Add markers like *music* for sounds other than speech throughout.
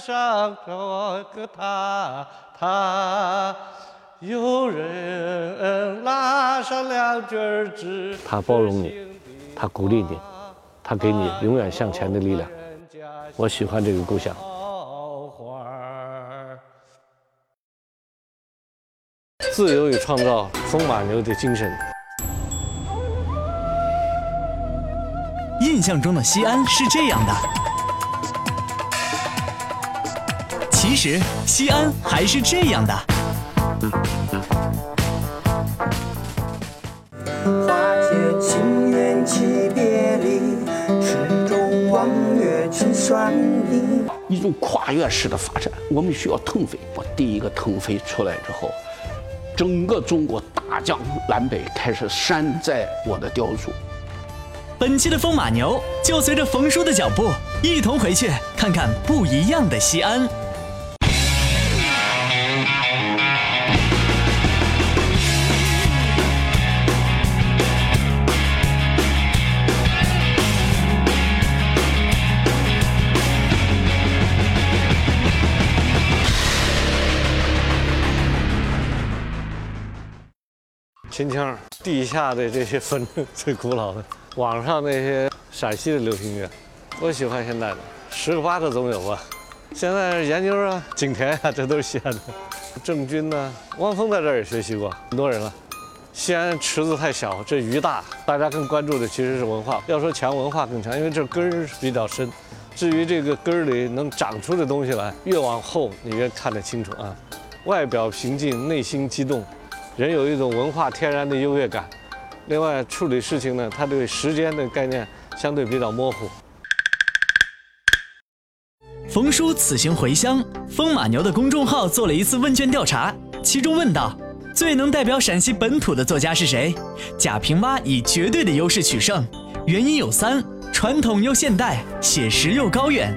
上找个他，他有人拉上两句儿纸。他包容你，他鼓励你，他给你永远向前的力量。我喜欢这个故乡。自由与创造，风马牛的精神。印象中的西安是这样的，其实西安还是这样的。花解情缘起别离，池中望月成双离。一种跨越式的发展，我们需要腾飞。我第一个腾飞出来之后，整个中国大江南北开始山寨我的雕塑。本期的风马牛就随着冯叔的脚步，一同回去看看不一样的西安。秦腔，地下的这些坟 *laughs* 最古老的，网上那些陕西的流行乐，我喜欢现在的，十个八个总有吧。现在研究啊，景甜啊，这都是西安的。*laughs* 郑钧呢，汪峰在这儿也学习过，很多人了。西安池子太小，这鱼大，大家更关注的其实是文化。要说强，文化更强，因为这根儿比较深。至于这个根儿里能长出的东西来，越往后你越看得清楚啊。外表平静，内心激动。人有一种文化天然的优越感，另外处理事情呢，他对时间的概念相对比较模糊。冯叔此行回乡，风马牛的公众号做了一次问卷调查，其中问道最能代表陕西本土的作家是谁？贾平凹以绝对的优势取胜，原因有三：传统又现代，写实又高远，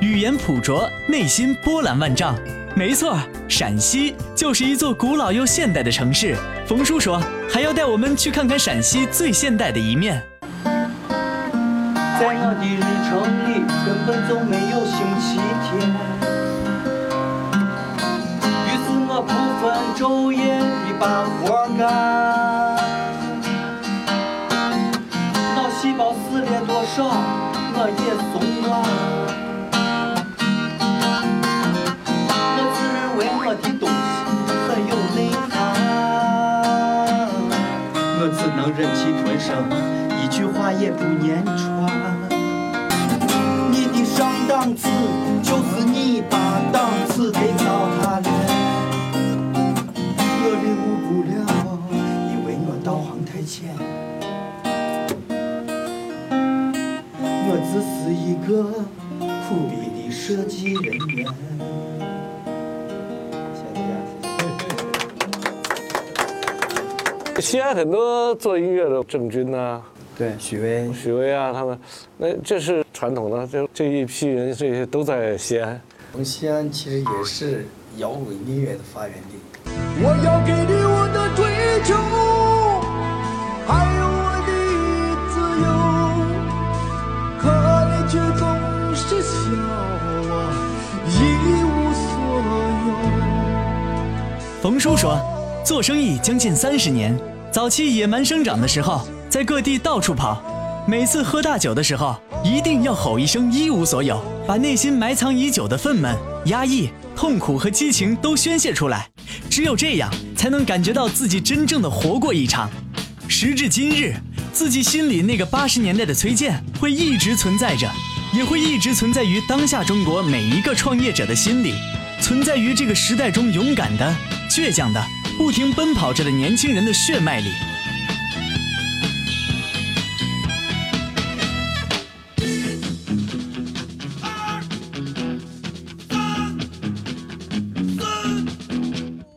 语言朴拙，内心波澜万丈。没错，陕西就是一座古老又现代的城市。冯叔说，还要带我们去看看陕西最现代的一面。在我的日程里根本就没有星期天，于是我不分昼夜地把活干。忍气吞声，一句话也不言传。你的上档次就是你把档次给糟蹋了，我领悟不了，因为我道行太浅。我只是一个苦逼的设计人员。西安很多做音乐的，郑钧呐、对，许巍，许巍啊，他们，那这是传统的，这这一批人，这些都在西安。我们西安其实也是摇滚音乐的发源地。我要给你我的追求，还有我的自由，可你却总是笑我一无所有。冯叔说，做生意将近三十年，早期野蛮生长的时候，在各地到处跑，每次喝大酒的时候，一定要吼一声一无所有，把内心埋藏已久的愤懑、压抑、痛苦和激情都宣泄出来，只有这样，才能感觉到自己真正的活过一场。时至今日，自己心里那个八十年代的崔健会一直存在着，也会一直存在于当下中国每一个创业者的心里，存在于这个时代中勇敢的、倔强的、不停奔跑着的年轻人的血脉里。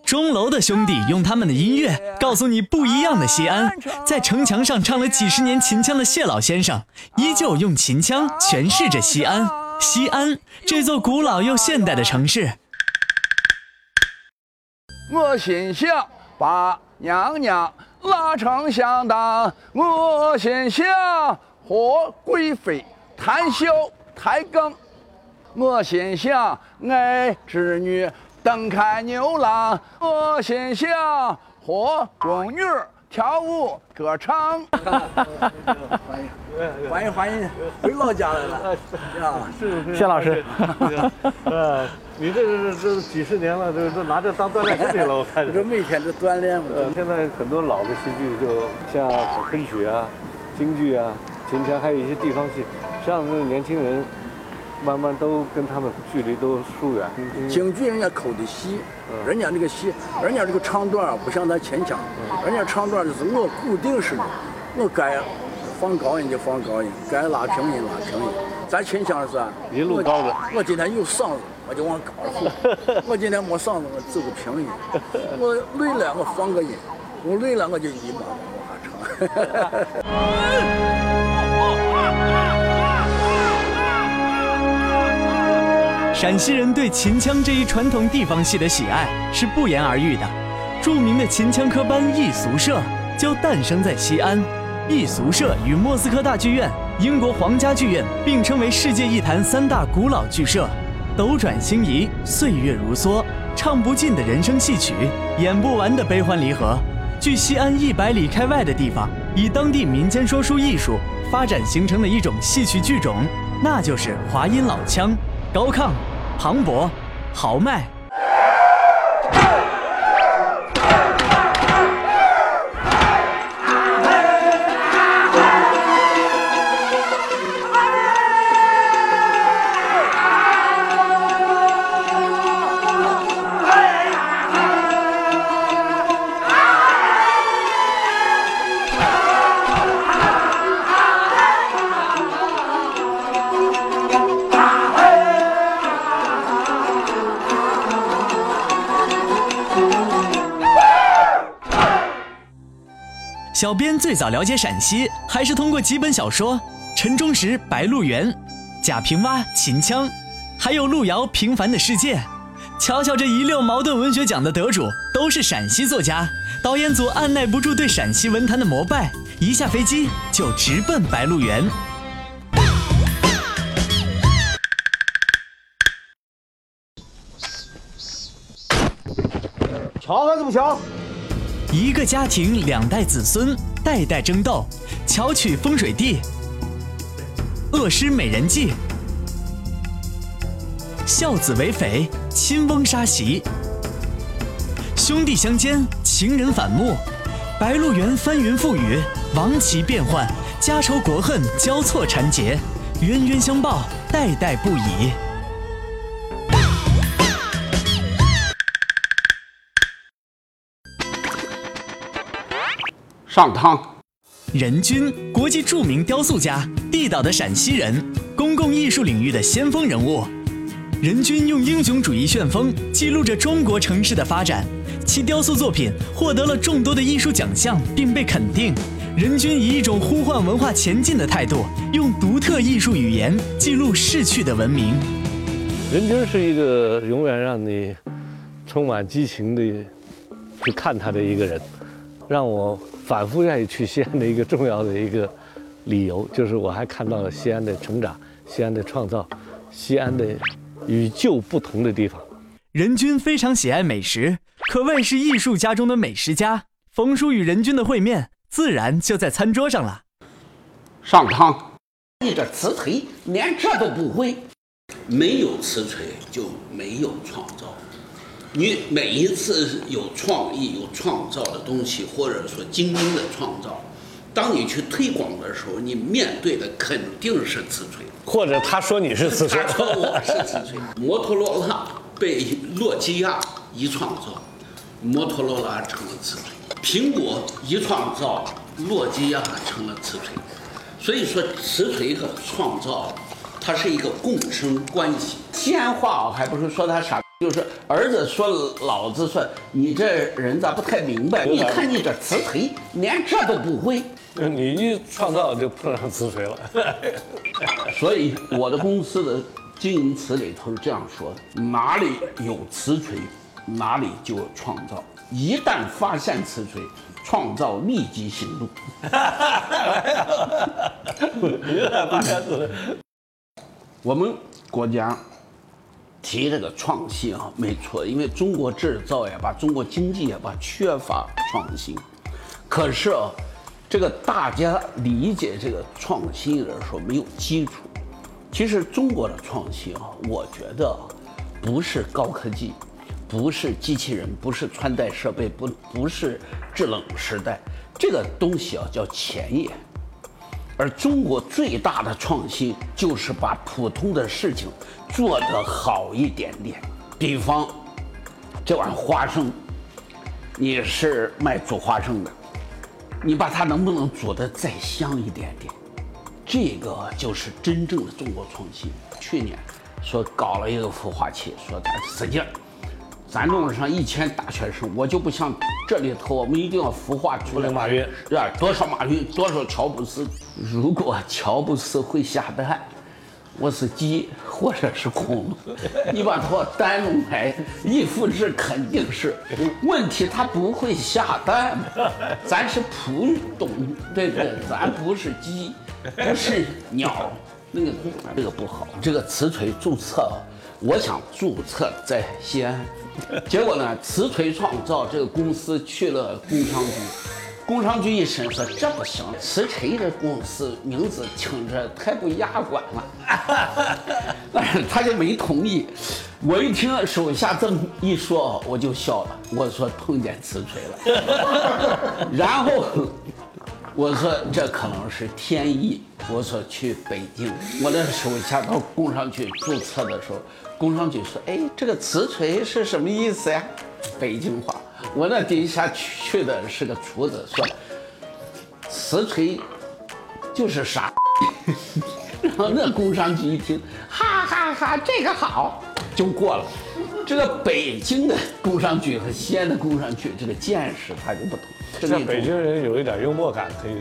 钟楼的兄弟用他们的音乐告诉你不一样的西安。在城墙上唱了几十年秦腔的谢老先生，依旧用秦腔诠释着西安。西安这座古老又现代的城市，我心想把娘娘拉成相当，我心想和贵妃谈笑抬杠。我心想爱织女，蹬开牛郎，我心想和宫女跳舞歌唱。*laughs* 欢迎欢迎，回老家来了呀！谢老师，呃，你这是这几十年了，这这拿这当锻炼身体了，我看 *laughs* 这每天都锻炼嘛。呃，现在很多老的戏剧，就像昆曲啊、京剧啊、秦腔，还有一些地方戏，实际上这年轻人慢慢都跟他们距离都疏远。京剧人家抠的细，人家那个戏，人家这个唱段啊，不像咱秦腔，人家唱段就是我固定式的，我该放高音就放高音，该拉平音拉平音。咱秦腔是啊，一路高的我我今天有嗓子，我就往高了吼；*laughs* 我今天没嗓子，我走个平音。我累了，我放个音；我累了，我就一马往下唱。*laughs* 陕西人对秦腔这一传统地方戏的喜爱是不言而喻的。著名的秦腔科班艺俗社就诞生在西安。艺俗社与莫斯科大剧院、英国皇家剧院并称为世界艺坛三大古老剧社。斗转星移，岁月如梭，唱不尽的人生戏曲，演不完的悲欢离合。距西安一百里开外的地方，以当地民间说书艺术发展形成的一种戏曲剧种，那就是华阴老腔。高亢、磅礴、豪迈。小编最早了解陕西，还是通过几本小说：陈忠实《白鹿原》，贾平凹《秦腔》，还有路遥《平凡的世界》。瞧瞧这一溜茅盾文学奖的得主，都是陕西作家。导演组按耐不住对陕西文坛的膜拜，一下飞机就直奔白鹿原。瞧还是不瞧？一个家庭两代子孙，代代争斗，巧取风水地，恶施美人计，孝子为匪，亲翁杀媳，兄弟相奸，情人反目，白鹿原翻云覆雨，王旗变幻，家仇国恨交错缠结，冤冤相报，代代不已。上汤。任君，国际著名雕塑家，地道的陕西人，公共艺术领域的先锋人物。任君用英雄主义旋风记录着中国城市的发展，其雕塑作品获得了众多的艺术奖项，并被肯定。任君以一种呼唤文化前进的态度，用独特艺术语言记录逝去的文明。任君是一个永远让你充满激情的去看他的一个人，让我反复愿意去西安的一个重要的一个理由，就是我还看到了西安的成长、西安的创造、西安的与旧不同的地方。任君非常喜爱美食，可谓是艺术家中的美食家。冯叔与任君的会面，自然就在餐桌上了。上汤。你这瓷锤连这都不会，没有瓷锤就没有创造。你每一次有创意、有创造的东西，或者说精英的创造，当你去推广的时候，你面对的肯定是瓷锤。或者他说你是瓷锤他，说我是瓷锤。*laughs* 摩托罗拉被诺基亚一创造，摩托罗拉成了瓷锤；苹果一创造，诺基亚成了瓷锤。所以说，瓷锤和创造，它是一个共生关系。西安话啊，还不是说他傻，就是儿子说老子说你这人咋不太明白？你看你这辞锤连这都不会。你一创造就碰上辞锤了。*laughs* 所以我的公司的经营词里头是这样说的：哪里有辞锤，哪里就有创造。一旦发现辞锤，创造立即行动。*laughs* *laughs* 一旦发现瓷锤，我们国家提这个创新啊，没错，因为中国制造呀，把中国经济呀，把缺乏创新。可是啊，这个大家理解这个创新的时候没有基础。其实中国的创新啊，我觉得不是高科技，不是机器人，不是穿戴设备，不不是制冷时代，这个东西啊叫前沿。而中国最大的创新就是把普通的事情做得好一点点。比方，这碗花生，你是卖煮花生的，你把它能不能煮得再香一点点？这个就是真正的中国创新。去年说搞了一个孵化器，说咱使劲儿，咱弄上一千大学生，我就不像这里头，我们一定要孵化出来马云，是吧？多少马云，多少乔布斯。如果乔布斯会下蛋，我是鸡或者是恐龙，你把它单弄来一复制肯定是。问题它不会下蛋，咱是普通，对不对？咱不是鸡，不是鸟，那个那个不好。这个瓷锤注册，我想注册在西安，结果呢，瓷锤创造这个公司去了工商局。工商局一审说这不行，瓷锤这公司名字听着太不雅观了，*laughs* 但是他就没同意。我一听手下这么一说，我就笑了。我说碰见瓷锤了，*laughs* 然后我说这可能是天意。我说去北京，我的手下到工商局注册的时候，工商局说，哎，这个瓷锤是什么意思呀？北京话。我那底下去的是个厨子，说瓷锤就是傻，*laughs* 然后那工商局一听，哈哈哈，这个好，就过了。这个北京的工商局和西安的工商局这个见识它就不同。这像北京人有一点幽默感，可以。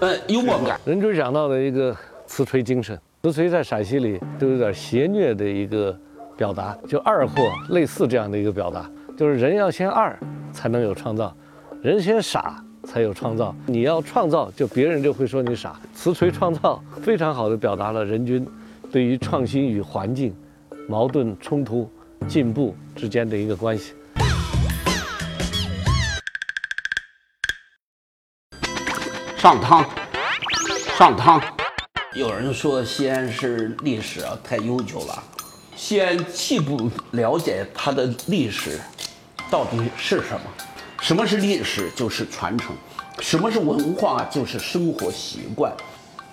呃，幽默感。任军讲到的一个瓷锤精神，瓷锤在陕西里都有点邪虐的一个表达，就二货类似这样的一个表达，就是人要先二。才能有创造，人先傻才有创造。你要创造，就别人就会说你傻。瓷锤创造非常好的表达了人均对于创新与环境、矛盾冲突、进步之间的一个关系。上汤，上汤。有人说西安是历史啊太悠久了，西安既不了解它的历史。到底是什么？什么是历史？就是传承。什么是文化？就是生活习惯。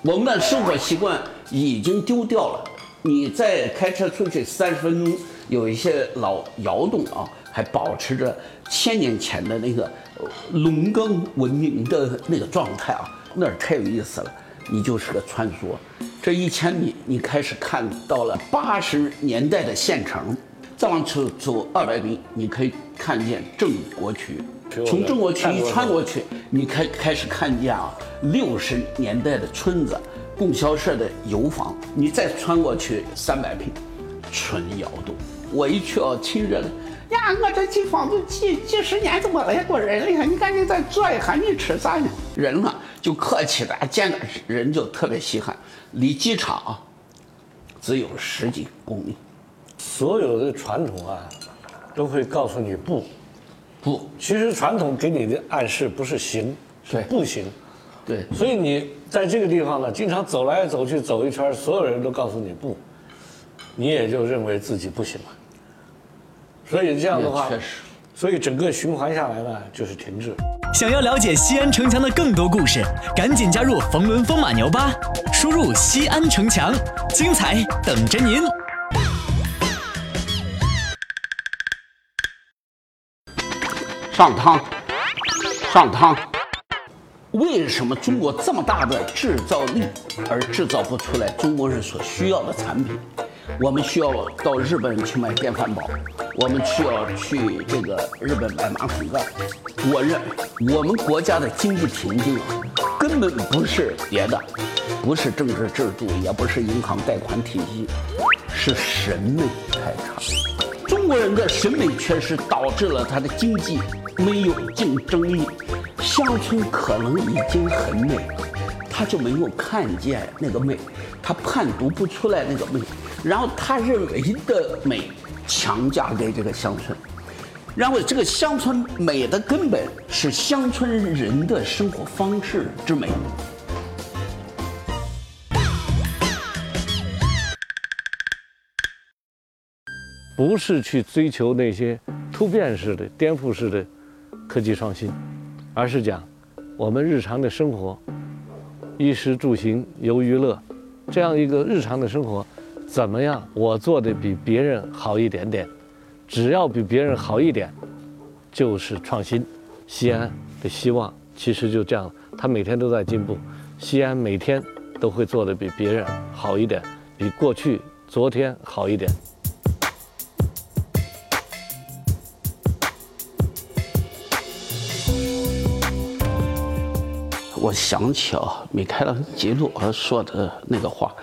我们的生活习惯已经丢掉了。你再开车出去三十分钟，有一些老窑洞啊，还保持着千年前的那个农耕文明的那个状态啊，那儿太有意思了。你就是个穿梭，这一千米，你开始看到了八十年代的县城。再往出走二百米，你可以看见郑国渠。从郑国渠一穿过去，你开开始看见啊，六十年代的村子，供销社的油坊。你再穿过去三百平，纯窑洞。我一去哦，亲热的呀！我这进房子几几十年都没来过人了呀？你赶紧再坐一下，你吃啥呢？人嘛就客气的，见个人就特别稀罕。离机场啊，只有十几公里。所有的传统啊，都会告诉你不，不。其实传统给你的暗示不是行，是不行。对。所以你在这个地方呢，经常走来走去走一圈，所有人都告诉你不，你也就认为自己不行了。所以这样的话，确实。所以整个循环下来呢，就是停滞。想要了解西安城墙的更多故事，赶紧加入冯仑风马牛吧，输入“西安城墙”，精彩等着您。上汤，上汤。为什么中国这么大的制造力，而制造不出来中国人所需要的产品？我们需要到日本去买电饭煲，我们需要去这个日本买马桶盖。我认我们国家的经济瓶颈，根本不是别的，不是政治制度，也不是银行贷款体系，是审美太差。中国人的审美缺失，导致了他的经济。没有竞争力，乡村可能已经很美，他就没有看见那个美，他判读不出来那个美。然后他认为的美强加给这个乡村，然后这个乡村美的根本是乡村人的生活方式之美。不是去追求那些突变式的、颠覆式的科技创新，而是讲我们日常的生活，衣食住行游娱乐，这样一个日常的生活，怎么样？我做的比别人好一点点，只要比别人好一点，就是创新。西安的希望其实就这样，他每天都在进步，西安每天都会做的比别人好一点，比过去、昨天好一点。我想起啊，米开朗基罗说的那个话，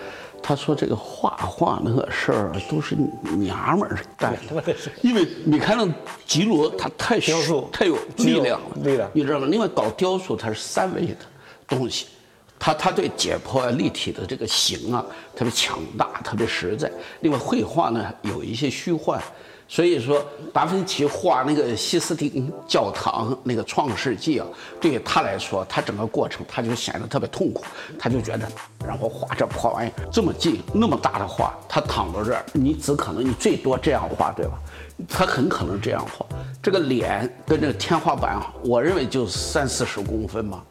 他说这个画画那个事儿都是娘们儿干的，因为米开朗基罗他太雕塑太有力量了，力量你知道吗？另外搞雕塑它是三维的东西，他他对解剖啊立体的这个形啊特别强大，特别实在。另外绘画呢有一些虚幻。所以说，达芬奇画那个西斯汀教堂那个《创世纪》啊，对于他来说，他整个过程他就显得特别痛苦，他就觉得让我画这破玩意儿这么近那么大的画，他躺到这儿，你只可能你最多这样画，对吧？他很可能这样画，这个脸跟这个天花板，我认为就三四十公分嘛，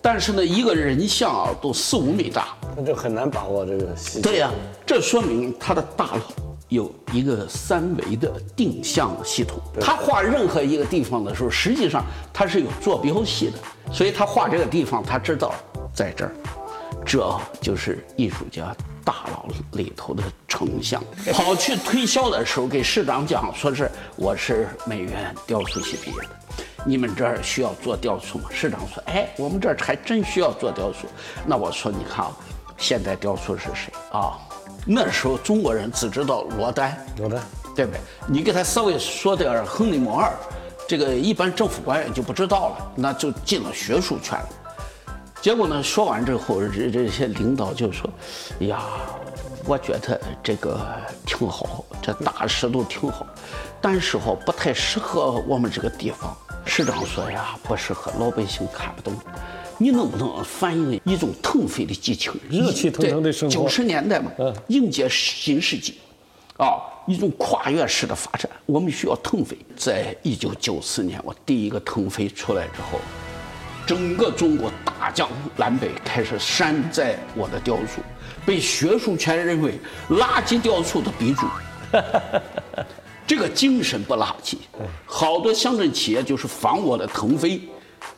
但是呢，一个人像啊都四五米大，那就很难把握这个细节。对呀、这说明他的大脑有一个三维的定向系统。他画任何一个地方的时候，实际上他是有坐标系的，所以他画这个地方，他知道在这儿，这就是艺术家大脑里头的成像。*laughs* 跑去推销的时候，给市长讲，说是我是美院雕塑系毕业的。你们这儿需要做雕塑吗？市长说：“哎，我们这儿还真需要做雕塑。”那我说：“你看啊，现代雕塑是谁啊？那时候中国人只知道罗丹，罗丹，对不对？你给他稍微说点儿亨利·摩尔，这个一般政府官员就不知道了，那就进了学术圈了。结果呢，说完之后，这这些领导就说：“哎呀，我觉得这个挺好，这大石头挺好，但是哈不太适合我们这个地方。”市长说呀，不适合，老百姓看不懂。你能不能反映一种腾飞的激情，热气腾腾的生活九十年代嘛，迎接新世纪，啊，一种跨越式的发展。我们需要腾飞。在一九九四年，我第一个腾飞出来之后，整个中国大江南北开始山寨我的雕塑，被学术圈认为垃圾雕塑的鼻祖。*laughs* 这个精神不垃圾，好多乡镇企业就是仿我的腾飞，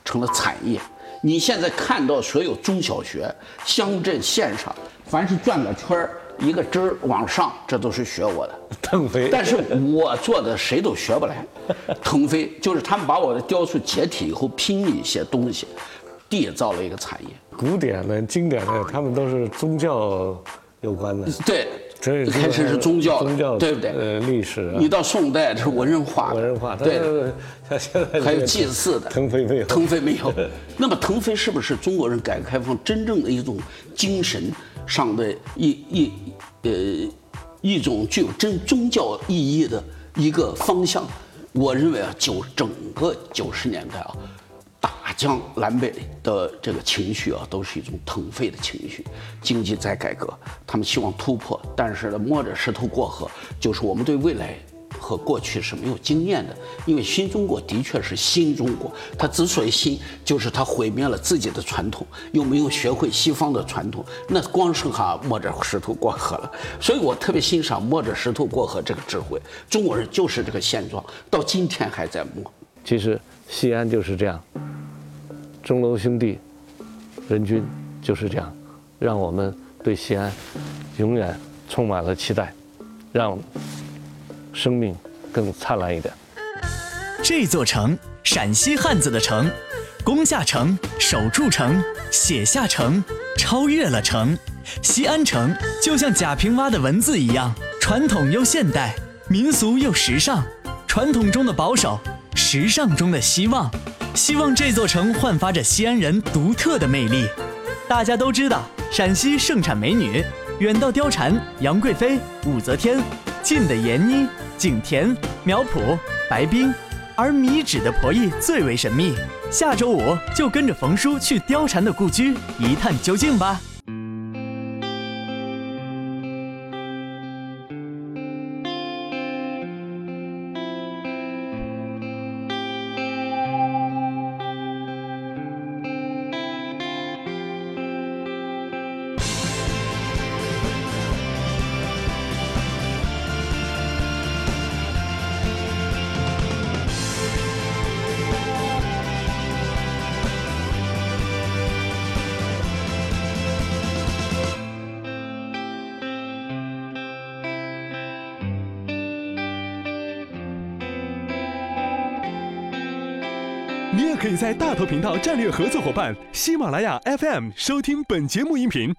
成了产业。你现在看到所有中小学、乡镇、县上，凡是转个圈儿，一个针儿往上，这都是学我的。腾飞。但是我做的谁都学不来。腾飞就是他们把我的雕塑解体以后拼一些东西，缔造了一个产业。古典的、经典的，他们都是宗教有关的。对，这开始是宗教的，宗教对不对？呃，历史啊，你到宋代这是文人画的，文人画，对的。像现在还有祭祀的，腾飞没有，腾飞没有。那么腾飞是不是中国人改革开放真正的一种精神上的一一呃一种具有真宗教意义的一个方向？我认为啊，九整个九十年代啊，大江南北的这个情绪啊，都是一种腾飞的情绪。经济在改革，他们希望突破，但是呢，摸着石头过河，就是我们对未来。和过去是没有经验的，因为新中国的确是新中国，它之所以新，就是它毁灭了自己的传统，又没有学会西方的传统，那光剩下摸着石头过河了。所以我特别欣赏摸着石头过河这个智慧，中国人就是这个现状，到今天还在摸。其实西安就是这样，钟楼兄弟、任军就是这样，让我们对西安永远充满了期待，让生命更灿烂一点。这座城，陕西汉子的城，攻下城，守住城，写下城，超越了城。西安城就像贾平凹的文字一样，传统又现代，民俗又时尚。传统中的保守，时尚中的希望。希望这座城焕发着西安人独特的魅力。大家都知道，陕西盛产美女，远到貂蝉、杨贵妃、武则天，近的闫妮、景甜、苗圃、白冰，而米脂的婆姨最为神秘。下周五就跟着冯叔去貂蝉的故居一探究竟吧。可以在大头频道战略合作伙伴喜马拉雅 FM 收听本节目音频。